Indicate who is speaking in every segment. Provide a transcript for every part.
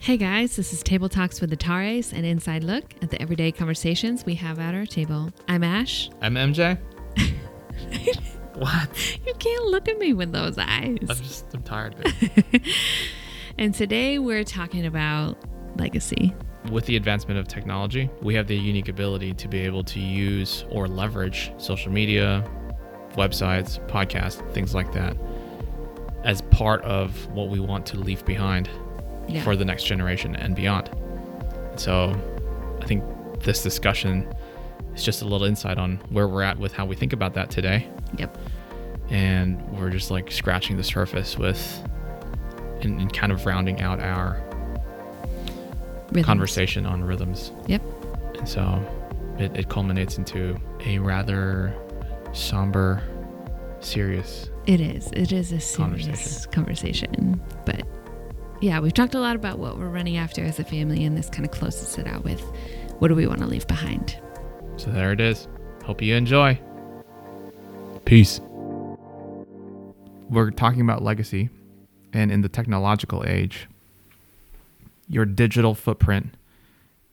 Speaker 1: Hey guys, this is Table Talks with the Tares, an inside look at the everyday conversations we have at our table. I'm Ash.
Speaker 2: I'm MJ. what?
Speaker 1: You can't look at me with those eyes.
Speaker 2: I'm just I'm tired.
Speaker 1: And today we're talking about legacy.
Speaker 2: With the advancement of technology, we have the unique ability to be able to use or leverage social media, websites, podcasts, things like that as part of what we want to leave behind
Speaker 1: Yeah.
Speaker 2: for the next generation and beyond. So I think this discussion is just a little insight on where we're at with how we think about that today.
Speaker 1: Yep.
Speaker 2: And we're just like scratching the surface with and, and kind of rounding out our
Speaker 1: Rhythms.
Speaker 2: conversation on rhythms.
Speaker 1: Yep.
Speaker 2: And so it, it culminates into a rather somber, serious.
Speaker 1: It is. It is a serious
Speaker 2: Conversation.
Speaker 1: conversation. But yeah, we've talked a lot about what we're running after as a family, and this kind of closes it out with what do we want to leave behind?
Speaker 2: So there it is. Hope you enjoy. Peace. We're talking about legacy, and in the technological age, your digital footprint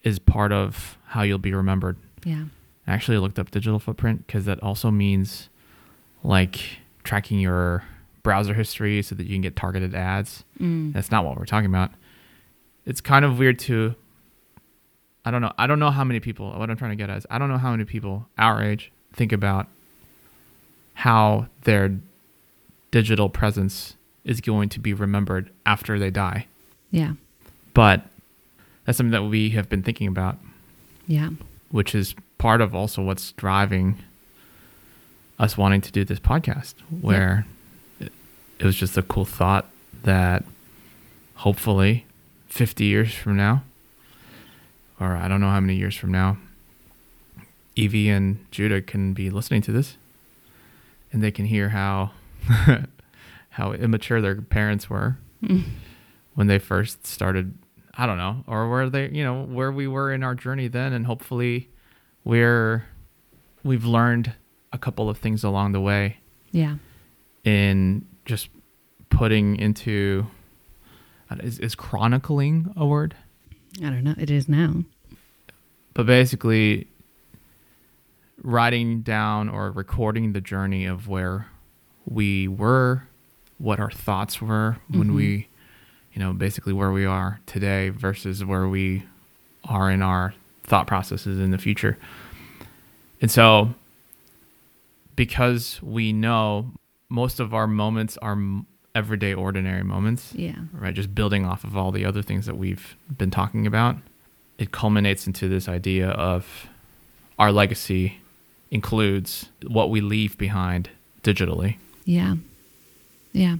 Speaker 2: is part of how you'll be remembered.
Speaker 1: Yeah.
Speaker 2: I actually looked up digital footprint because that also means like tracking your browser history so that you can get targeted ads.
Speaker 1: Mm.
Speaker 2: That's not what we're talking about. It's kind of weird to I don't know. I don't know how many people what I'm trying to get at is I don't know how many people our age think about how their digital presence is going to be remembered after they die.
Speaker 1: Yeah.
Speaker 2: But that's something that we have been thinking about
Speaker 1: Yeah.
Speaker 2: which is part of also what's driving us wanting to do this podcast where it, was just a cool thought that hopefully 50 years from now or i don't know how many years from now evie and judah can be listening to this and they can hear how how immature their parents were when they first started i don't know or where they you know where we were in our journey then and hopefully we're we've learned a couple of things along the way
Speaker 1: Yeah.
Speaker 2: in just putting into is, is chronicling a word
Speaker 1: I don't know. It is now.
Speaker 2: but basically writing down or recording the journey of where we were what our thoughts were when
Speaker 1: Mhm.
Speaker 2: we you know basically where we are today versus where we are in our thought processes in the future and so because we know most of our moments are m- everyday ordinary moments
Speaker 1: Yeah.
Speaker 2: right? Just building off of all the other things that we've been talking about, it culminates into this idea of our legacy includes what we leave behind digitally.
Speaker 1: Yeah. Yeah.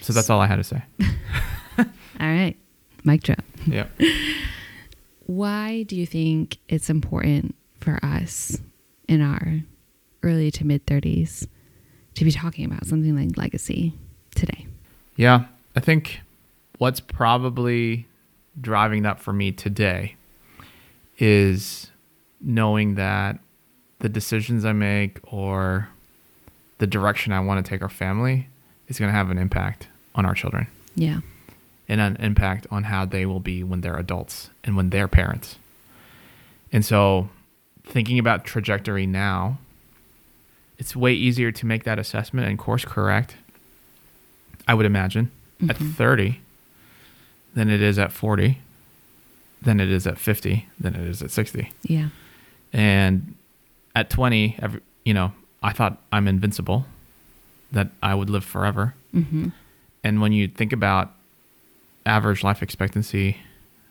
Speaker 2: So that's all I had to say.
Speaker 1: All right. Mic drop.
Speaker 2: Yeah.
Speaker 1: Why do you think it's important for us in our early to mid 30s to be talking about something like legacy today?
Speaker 2: Yeah. I think what's probably driving that for me today is knowing that the decisions I make or the direction I want to take our family is going to have an impact on our children.
Speaker 1: Yeah.
Speaker 2: and an impact on how they will be when they're adults and when they're parents. And so, thinking about trajectory now, it's way easier to make that assessment and course correct, I would imagine, at
Speaker 1: Mhm.
Speaker 2: 30 than it is at 40, than it is at 50, than it is at 60.
Speaker 1: Yeah.
Speaker 2: And at 20, every, you know, I thought I'm invincible, that I would live forever.
Speaker 1: Mm-hmm.
Speaker 2: And when you think about average life expectancy,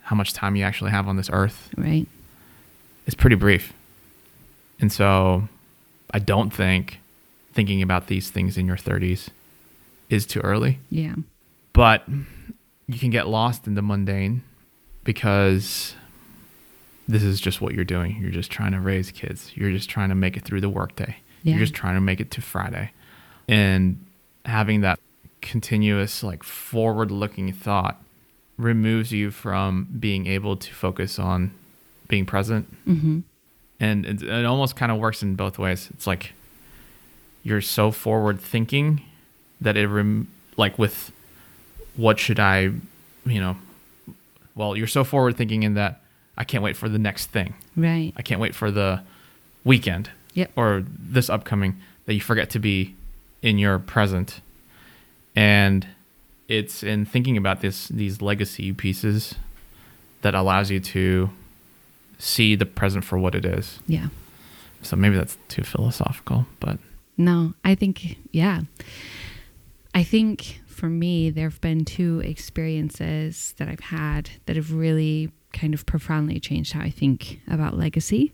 Speaker 2: how much time you actually have on this earth,
Speaker 1: Right.
Speaker 2: it's pretty brief. And so I don't think thinking about these things in your 30s is too early.
Speaker 1: Yeah.
Speaker 2: But you can get lost in the mundane because this is just what you're doing. You're just trying to raise kids. You're just trying to make it through the workday.
Speaker 1: Yeah.
Speaker 2: You're just trying to make it to Friday. And having that continuous, like forward looking thought removes you from being able to focus on being present.
Speaker 1: Mm-hmm.
Speaker 2: And it, it almost kind of works in both ways. It's like you're so forward thinking that it, rem- like, with what should I, you know, well, you're so forward thinking in that I can't wait for the next thing.
Speaker 1: Right.
Speaker 2: I can't wait for the weekend
Speaker 1: Yep.
Speaker 2: or this upcoming that you forget to be in your present. And it's in thinking about this these legacy pieces that allows you to see the present for what it is.
Speaker 1: Yeah.
Speaker 2: So maybe that's too philosophical, but
Speaker 1: No, I think, yeah. I think for me, there have been two experiences that I've had that have really kind of profoundly changed how I think about legacy.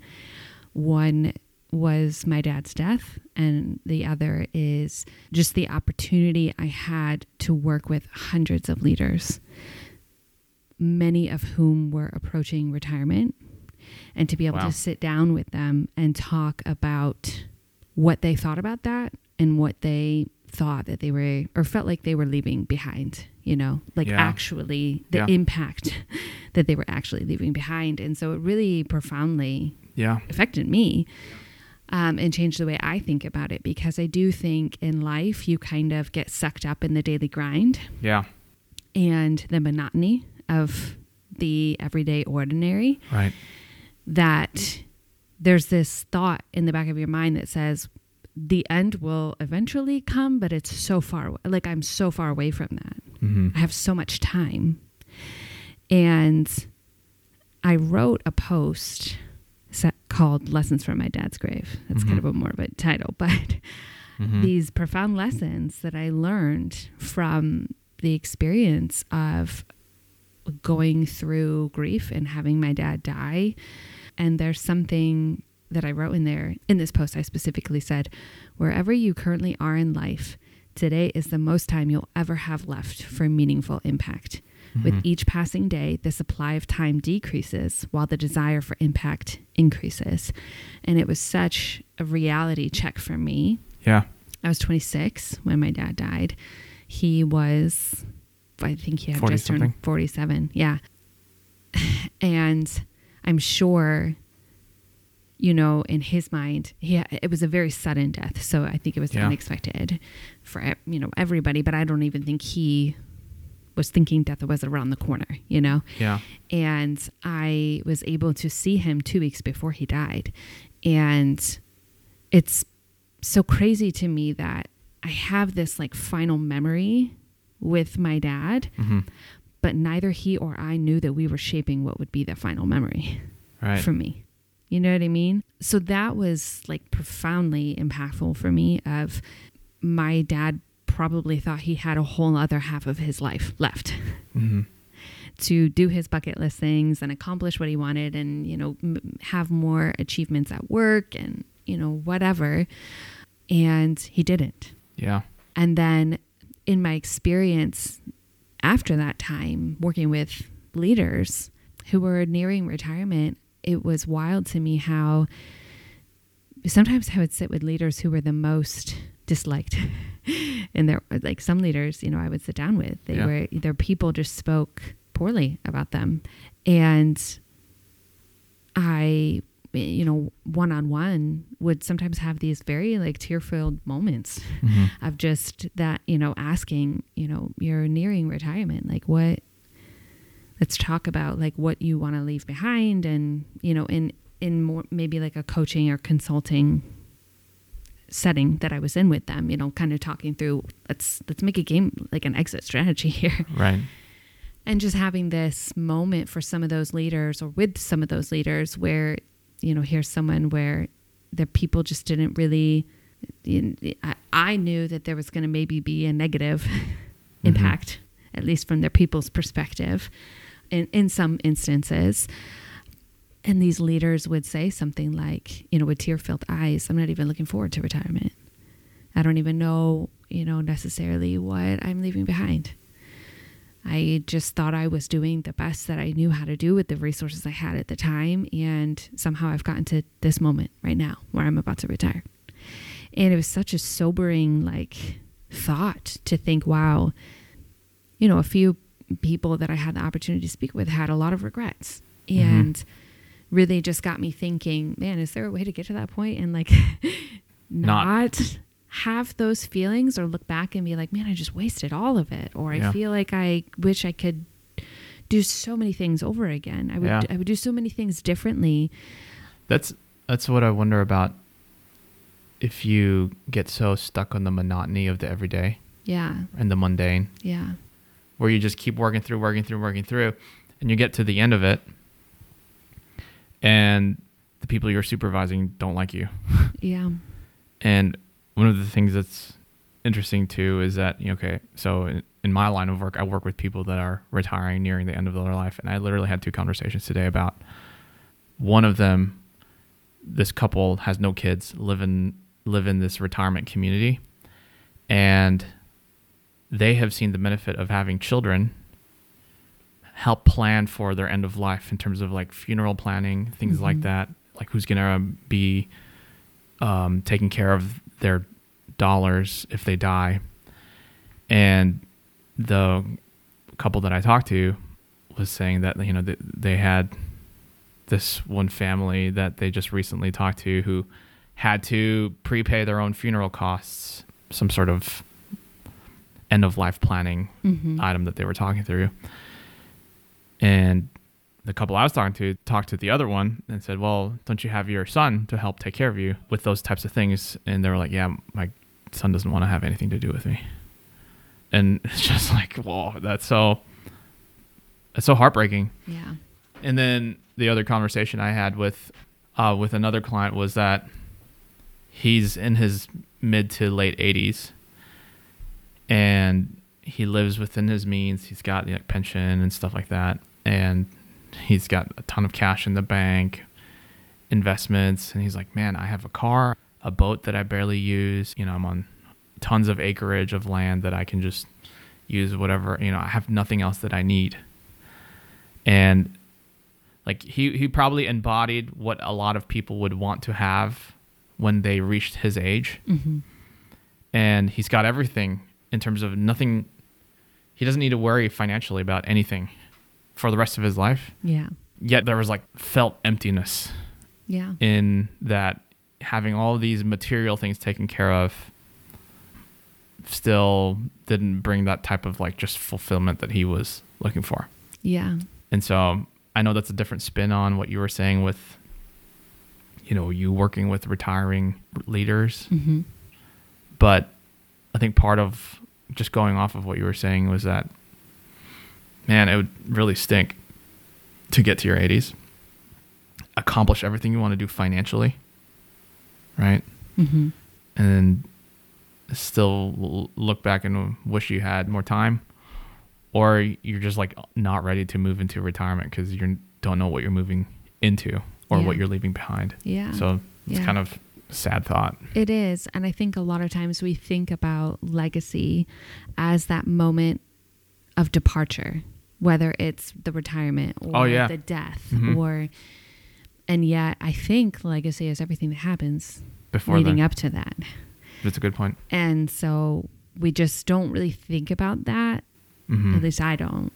Speaker 1: One was my dad's death, and the other is just the opportunity I had to work with hundreds of leaders, many of whom were approaching retirement, and to be able
Speaker 2: Wow.
Speaker 1: to sit down with them and talk about what they thought about that and what they thought that they were or felt like they were leaving behind you know like
Speaker 2: Yeah.
Speaker 1: actually the
Speaker 2: Yeah.
Speaker 1: impact that they were actually leaving behind and so it really profoundly
Speaker 2: yeah.
Speaker 1: affected me um, and changed the way i think about it because i do think in life you kind of get sucked up in the daily grind
Speaker 2: Yeah.
Speaker 1: and the monotony of the everyday ordinary
Speaker 2: Right.
Speaker 1: that there's this thought in the back of your mind that says the end will eventually come, but it's so far away. Like I'm so far away from that.
Speaker 2: hmm
Speaker 1: I have so much time. And I wrote a post set called Lessons from My Dad's Grave. That's kind
Speaker 2: Mhm.
Speaker 1: of a more of a title, but
Speaker 2: hmm
Speaker 1: these profound lessons that I learned from the experience of going through grief and having my dad die. And there's something that I wrote in there in this post. I specifically said, wherever you currently are in life, today is the most time you'll ever have left for meaningful impact. With
Speaker 2: Mhm.
Speaker 1: each passing day, the supply of time decreases while the desire for impact increases. And it was such a reality check for me
Speaker 2: Yeah.
Speaker 1: I was 26 when my dad died. He was, I think he had
Speaker 2: 40
Speaker 1: just turned 47. Yeah. And I'm sure, you know, in his mind, he, it was a very sudden death. So I think it was
Speaker 2: Yeah.
Speaker 1: unexpected for, you know, everybody. But I don't even think he was thinking death was around the corner, you know?
Speaker 2: Yeah.
Speaker 1: and I was able to see him two weeks before he died. And it's so crazy to me that I have this like final memory with my dad,
Speaker 2: hmm
Speaker 1: but neither he or I knew that we were shaping what would be the final memory
Speaker 2: Right.
Speaker 1: for me. You know what I mean? So that was like profoundly impactful for me of my dad probably thought he had a whole other half of his life left.
Speaker 2: hmm
Speaker 1: to do his bucket list things and accomplish what he wanted and you know m- have more achievements at work and you know whatever and he didn't
Speaker 2: Yeah.
Speaker 1: and then in my experience after that time working with leaders who were nearing retirement it was wild to me how sometimes I would sit with leaders who were the most disliked. And there like some leaders you know I would sit down with they
Speaker 2: Yeah.
Speaker 1: were their people just spoke poorly about them. And I you know one on one would sometimes have these very like tear filled moments
Speaker 2: hmm
Speaker 1: of just that you know asking you know you're nearing retirement. Like what let's talk about like what you want to leave behind and you know in in more maybe like a coaching or consulting setting that I was in with them you know kind of talking through let's let's make a game like an exit strategy here.
Speaker 2: Right.
Speaker 1: and just having this moment for some of those leaders or with some of those leaders where you know here's someone where the people just didn't really I, I knew that there was going to maybe be a negative mm-hmm. impact at least from their people's perspective in in some instances and these leaders would say something like you know with tear-filled eyes i'm not even looking forward to retirement i don't even know you know necessarily what i'm leaving behind I just thought I was doing the best that I knew how to do with the resources I had at the time. And somehow I've gotten to this moment right now where I'm about to retire. And it was such a sobering, like, thought to think, wow, you know, a few people that I had the opportunity to speak with had a lot of regrets.
Speaker 2: Mhm.
Speaker 1: And really just got me thinking, man, is there a way to get to that point and like
Speaker 2: Not.
Speaker 1: not have those feelings or look back and be like, man, I just wasted all of it. Or I feel like I wish I could do so many things over again. I would
Speaker 2: Yeah.
Speaker 1: I would do so many things differently.
Speaker 2: That's that's what I wonder about. If you get so stuck on the monotony of the everyday
Speaker 1: Yeah.
Speaker 2: and the mundane,
Speaker 1: Yeah.
Speaker 2: Where you just keep working through, working through, working through, and you get to the end of it, and the people you're supervising don't like you.
Speaker 1: Yeah.
Speaker 2: And one of the things that's interesting too is that you know, okay, so in, in my line of work, I work with people that are retiring, nearing the end of their life, and I literally had two conversations today about one of them. This couple has no kids, live in live in this retirement community, and they have seen the benefit of having children help plan for their end of life in terms of like funeral planning, things like
Speaker 1: Mhm.
Speaker 2: that, like who's gonna be um, taking care of their dollars if they die. And the couple that I talked to was saying that you know they, they had this one family that they just recently talked to who had to prepay their own funeral costs, some sort of end of life planning
Speaker 1: Mhm.
Speaker 2: item that they were talking through. And the couple I was talking to talked to the other one and said, Well, don't you have your son to help take care of you with those types of things? And they were like, Yeah, my son doesn't want to have anything to do with me. And it's just like, whoa, that's so it's so heartbreaking.
Speaker 1: Yeah.
Speaker 2: And then the other conversation I had with uh, with another client was that he's in his mid to late 80s and he lives within his means. He's got like pension and stuff like that, and he's got a ton of cash in the bank, investments, and he's like, man, I have a car, a boat that I barely use. You know, I'm on tons of acreage of land that I can just use whatever. You know, I have nothing else that I need, and like he he probably embodied what a lot of people would want to have when they reached his age
Speaker 1: hmm
Speaker 2: and he's got everything in terms of nothing he doesn't need to worry financially about anything for the rest of his life
Speaker 1: Yeah.
Speaker 2: yet there was like felt emptiness
Speaker 1: Yeah.
Speaker 2: in that having all these material things taken care of still didn't bring that type of like just fulfillment that he was looking for
Speaker 1: Yeah.
Speaker 2: and so I know that's a different spin on what you were saying with, you know, you working with retiring leaders.
Speaker 1: hmm
Speaker 2: But I think part of just going off of what you were saying was that, man, it would really stink to get to your 80s, accomplish everything you want to do financially, right?
Speaker 1: hmm
Speaker 2: And still look back and wish you had more time or you're just like not ready to move into retirement because you don't know what you're moving into or
Speaker 1: Yeah.
Speaker 2: what you're leaving behind.
Speaker 1: Yeah.
Speaker 2: So it's
Speaker 1: Yeah.
Speaker 2: kind of sad thought.
Speaker 1: It is. And I think a lot of times we think about legacy as that moment of departure, whether it's the retirement or
Speaker 2: Oh, yeah.
Speaker 1: the death
Speaker 2: Mhm.
Speaker 1: or and yet I think legacy is everything that happens
Speaker 2: Before
Speaker 1: leading
Speaker 2: then,
Speaker 1: up to that.
Speaker 2: that's a good point.
Speaker 1: And so we just don't really think about that.
Speaker 2: hmm
Speaker 1: At least I don't.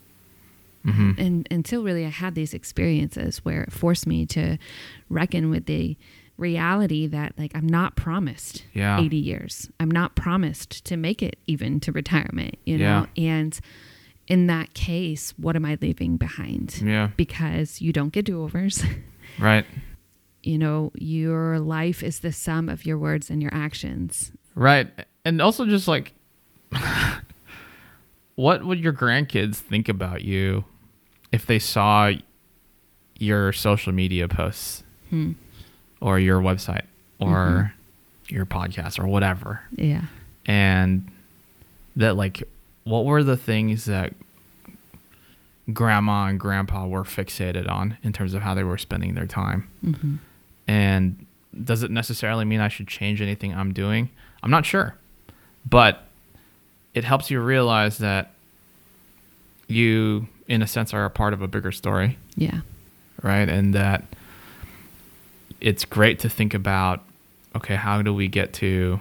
Speaker 2: hmm
Speaker 1: and until really I had these experiences where it forced me to reckon with the reality that like I'm not promised
Speaker 2: Yeah.
Speaker 1: 80 years. I'm not promised to make it even to retirement, you know? And in that case, what am I leaving behind?
Speaker 2: Yeah.
Speaker 1: Because you don't get do-overs.
Speaker 2: Right.
Speaker 1: you know, your life is the sum of your words and your actions.
Speaker 2: Right. And also just like what would your grandkids think about you if they saw your social media posts
Speaker 1: Hmm.
Speaker 2: Or your website or your podcast or whatever?
Speaker 1: Yeah.
Speaker 2: And that like what were the things that grandma and grandpa were fixated on in terms of how they were spending their time?
Speaker 1: hmm
Speaker 2: And does it necessarily mean I should change anything I'm doing? I'm not sure. But it helps you realize that you, in a sense, are a part of a bigger story,
Speaker 1: Yeah.
Speaker 2: right? And that it's great to think about okay, how do we get to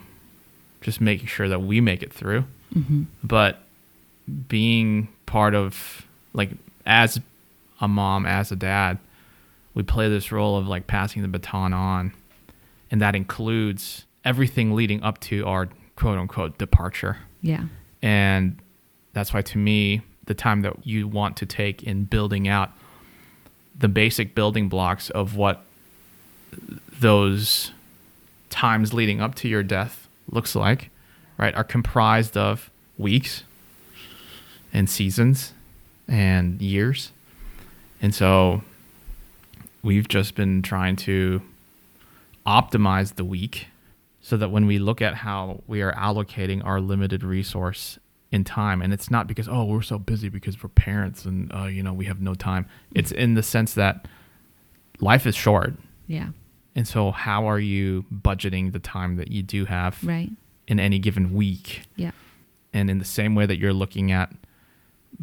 Speaker 2: just making sure that we make it through?
Speaker 1: hmm
Speaker 2: But being part of, like, as a mom, as a dad, we play this role of like passing the baton on and that includes everything leading up to our quote unquote departure
Speaker 1: Yeah.
Speaker 2: and that's why to me the time that you want to take in building out the basic building blocks of what those times leading up to your death looks like, right, are comprised of weeks and seasons and years. And so we've just been trying to optimize the week so that when we look at how we are allocating our limited resource in time and it's not because oh we're so busy because we're parents and uh, you know we have no time it's in the sense that life is short
Speaker 1: Yeah.
Speaker 2: and so how are you budgeting the time that you do have
Speaker 1: Right.
Speaker 2: in any given week
Speaker 1: Yeah.
Speaker 2: and in the same way that you're looking at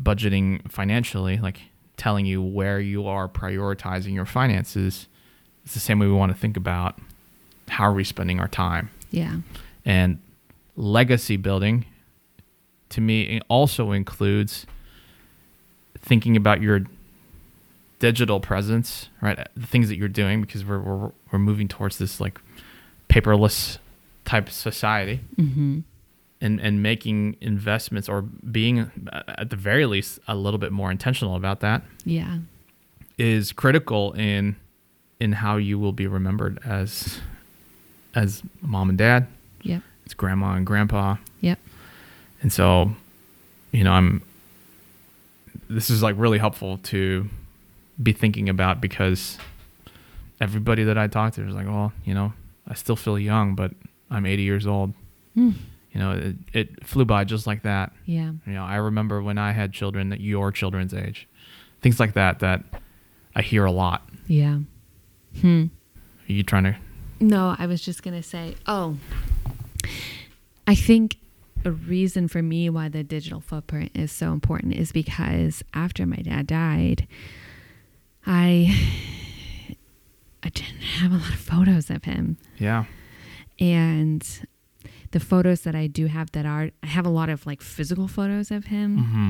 Speaker 2: budgeting financially like telling you where you are prioritizing your finances it's the same way we want to think about how are we spending our time
Speaker 1: Yeah.
Speaker 2: and legacy building to me also includes thinking about your digital presence right the things that you're doing because we're we're, we're moving towards this like paperless type society
Speaker 1: Mm-hmm.
Speaker 2: and and making investments or being uh, at the very least a little bit more intentional about that
Speaker 1: Yeah.
Speaker 2: is critical in in how you will be remembered as as mom and dad
Speaker 1: yeah
Speaker 2: as grandma and grandpa
Speaker 1: Yep.
Speaker 2: and so you know i'm this is like really helpful to be thinking about because everybody that i talk to is like well you know i still feel young but i'm 80 years old
Speaker 1: Mm.
Speaker 2: you know it, it flew by just like that
Speaker 1: Yeah.
Speaker 2: you know i remember when i had children at your children's age things like that that i hear a lot
Speaker 1: Yeah. Hmm.
Speaker 2: are you trying to
Speaker 1: No, I was just going to say, oh, I think a reason for me why the digital footprint is so important is because after my dad died, I I didn't have a lot of photos of him.
Speaker 2: yeah
Speaker 1: And the photos that I do have that are I have a lot of like physical photos of him
Speaker 2: mm-hmm.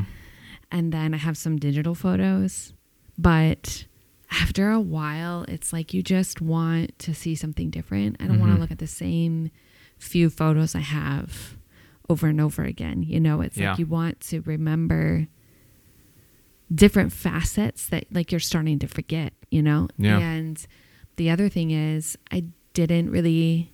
Speaker 1: and then I have some digital photos. But after a while, it's like you just want to see something different. I don't want
Speaker 2: Mhm.
Speaker 1: to look at the same few photos I have over and over again. You know, it's
Speaker 2: Yeah.
Speaker 1: like you want to remember different facets that like you're starting to forget, you know?
Speaker 2: Yeah.
Speaker 1: And the other thing is I didn't really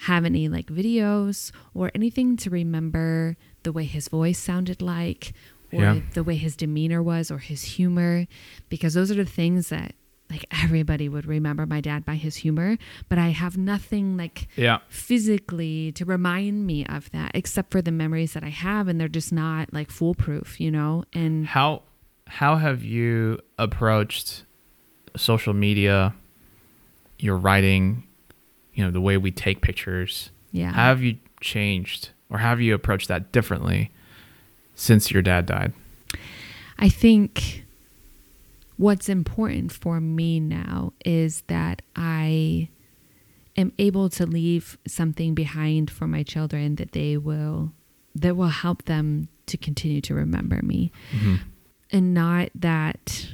Speaker 1: have any like videos or anything to remember the way his voice sounded like or
Speaker 2: Yeah.
Speaker 1: the way his demeanor was or his humor because those are the things that like everybody would remember my dad by his humor but i have nothing like
Speaker 2: yeah
Speaker 1: physically to remind me of that except for the memories that i have and they're just not like foolproof you know and
Speaker 2: How how have you approached social media, your writing, you know, the way we take pictures?
Speaker 1: yeah
Speaker 2: How have you changed or have you approached that differently since your dad died?
Speaker 1: I think what's important for me now is that I am able to leave something behind for my children that they will that will help them to continue to remember me
Speaker 2: Mm-hmm.
Speaker 1: and not that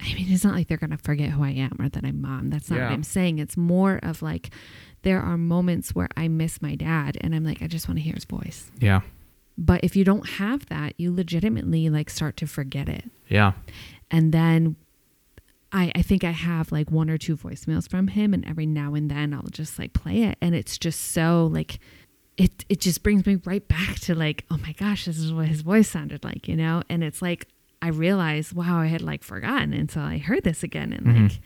Speaker 1: I mean it's not like they're going to forget who I am or that I'm mom that's not
Speaker 2: Yeah.
Speaker 1: what I'm saying it's more of like there are moments where I miss my dad and I'm like I just want to hear his voice
Speaker 2: Yeah.
Speaker 1: but if you don't have that you legitimately like start to forget it
Speaker 2: Yeah.
Speaker 1: And then I, I think I have like one or two voicemails from him, and every now and then I'll just like play it, and it's just so like it it just brings me right back to like oh my gosh, this is what his voice sounded like, you know, and it's like I realized wow I had like forgotten until I heard this again, and
Speaker 2: Mhm.
Speaker 1: like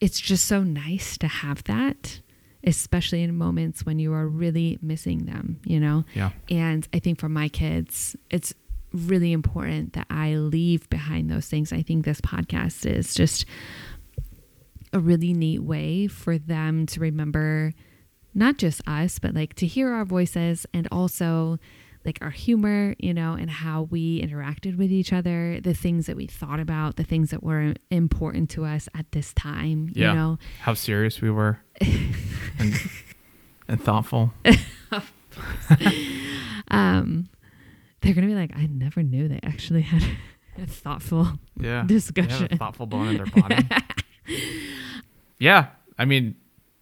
Speaker 1: it's just so nice to have that, especially in moments when you are really missing them, you know.
Speaker 2: Yeah.
Speaker 1: And I think for my kids, it's really important that I leave behind those things. I think this podcast is just a really neat way for them to remember not just us, but like to hear our voices and also like our humor, you know, and how we interacted with each other, the things that we thought about, the things that were important to us at this time,
Speaker 2: Yeah.
Speaker 1: you know.
Speaker 2: How serious we were and, and thoughtful.
Speaker 1: Um they're going to be like I never knew they actually had a thoughtful
Speaker 2: Yeah.
Speaker 1: discussion.
Speaker 2: They a thoughtful bone in their body. yeah. I mean,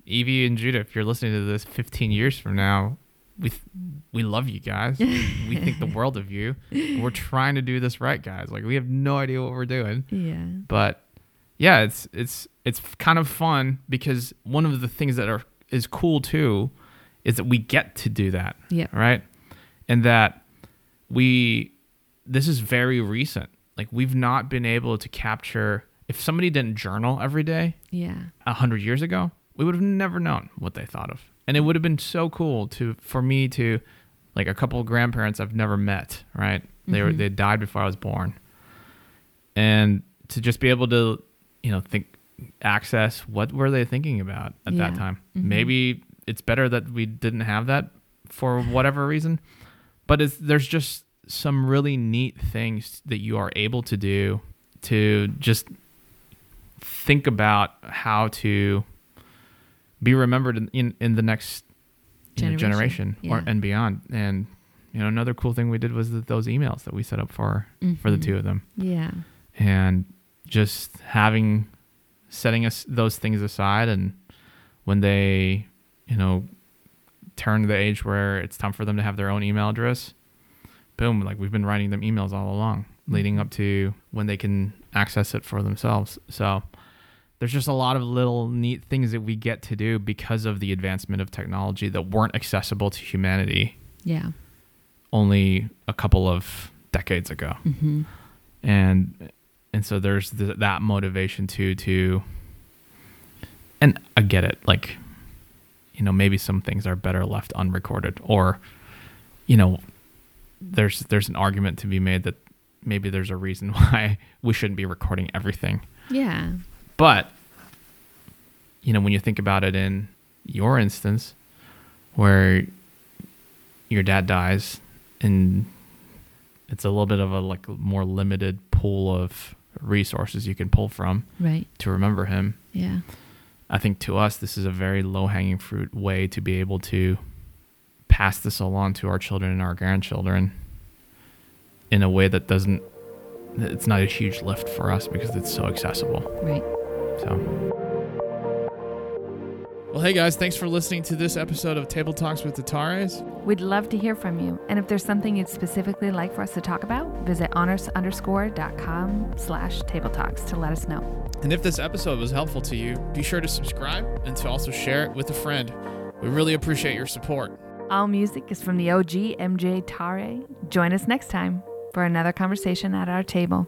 Speaker 2: Evie and Judah, if you're listening to this 15 years from now, we th- we love you guys. we think the world of you. We're trying to do this right, guys. Like we have no idea what we're doing,
Speaker 1: Yeah.
Speaker 2: but yeah, it's it's it's kind of fun because one of the things that are is cool too is that we get to do that,
Speaker 1: Yeah.
Speaker 2: right? And that we this is very recent. Like we've not been able to capture if somebody didn't journal every day
Speaker 1: Yeah.
Speaker 2: a hundred years ago, we would have never known what they thought of. And it would have been so cool to for me to like a couple of grandparents I've never met, right? They were
Speaker 1: Mhm.
Speaker 2: they died before I was born. And to just be able to, you know, think access what were they thinking about at that
Speaker 1: Yeah.
Speaker 2: time?
Speaker 1: Mhm.
Speaker 2: Maybe it's better that we didn't have that for whatever reason. But it's, there's just some really neat things that you are able to do to just think about how to be remembered in, in, in the next you know,
Speaker 1: Generation.
Speaker 2: generation or and beyond. And you know, another cool thing we did was that those emails that we set up for for the
Speaker 1: Mhm.
Speaker 2: two of them,
Speaker 1: Yeah.
Speaker 2: and just having setting us those things aside, and when they you know turn to the age where it's time for them to have their own email address, boom! Like we've been writing them emails all along, leading
Speaker 1: Mhm.
Speaker 2: up to when they can access it for themselves. So there's just a lot of little neat things that we get to do because of the advancement of technology that weren't accessible to humanity
Speaker 1: Yeah.
Speaker 2: only a couple of decades ago
Speaker 1: hmm
Speaker 2: and and so there's th- that motivation too to and i get it like you know maybe some things are better left unrecorded or you know there's there's an argument to be made that maybe there's a reason why we shouldn't be recording everything
Speaker 1: Yeah.
Speaker 2: but you know when you think about it in your instance where your dad dies and it's a little bit of a like more limited pool of resources you can pull from
Speaker 1: Right.
Speaker 2: to remember him
Speaker 1: Yeah.
Speaker 2: I think to us this is a very low hanging fruit way to be able to pass this along to our children and our grandchildren in a way that doesn't it's not a huge lift for us because it's so accessible
Speaker 1: Right.
Speaker 2: so. Well, hey guys, thanks for listening to this episode of Table Talks with the Tares.
Speaker 1: We'd love to hear from you. And if there's something you'd specifically like for us to talk about, visit honest underscore dot com slash table talks to let us know.
Speaker 2: And if this episode was helpful to you, be sure to subscribe and to also share it with a friend. We really appreciate your support.
Speaker 1: All music is from the OG MJ Tare. Join us next time for another conversation at our table.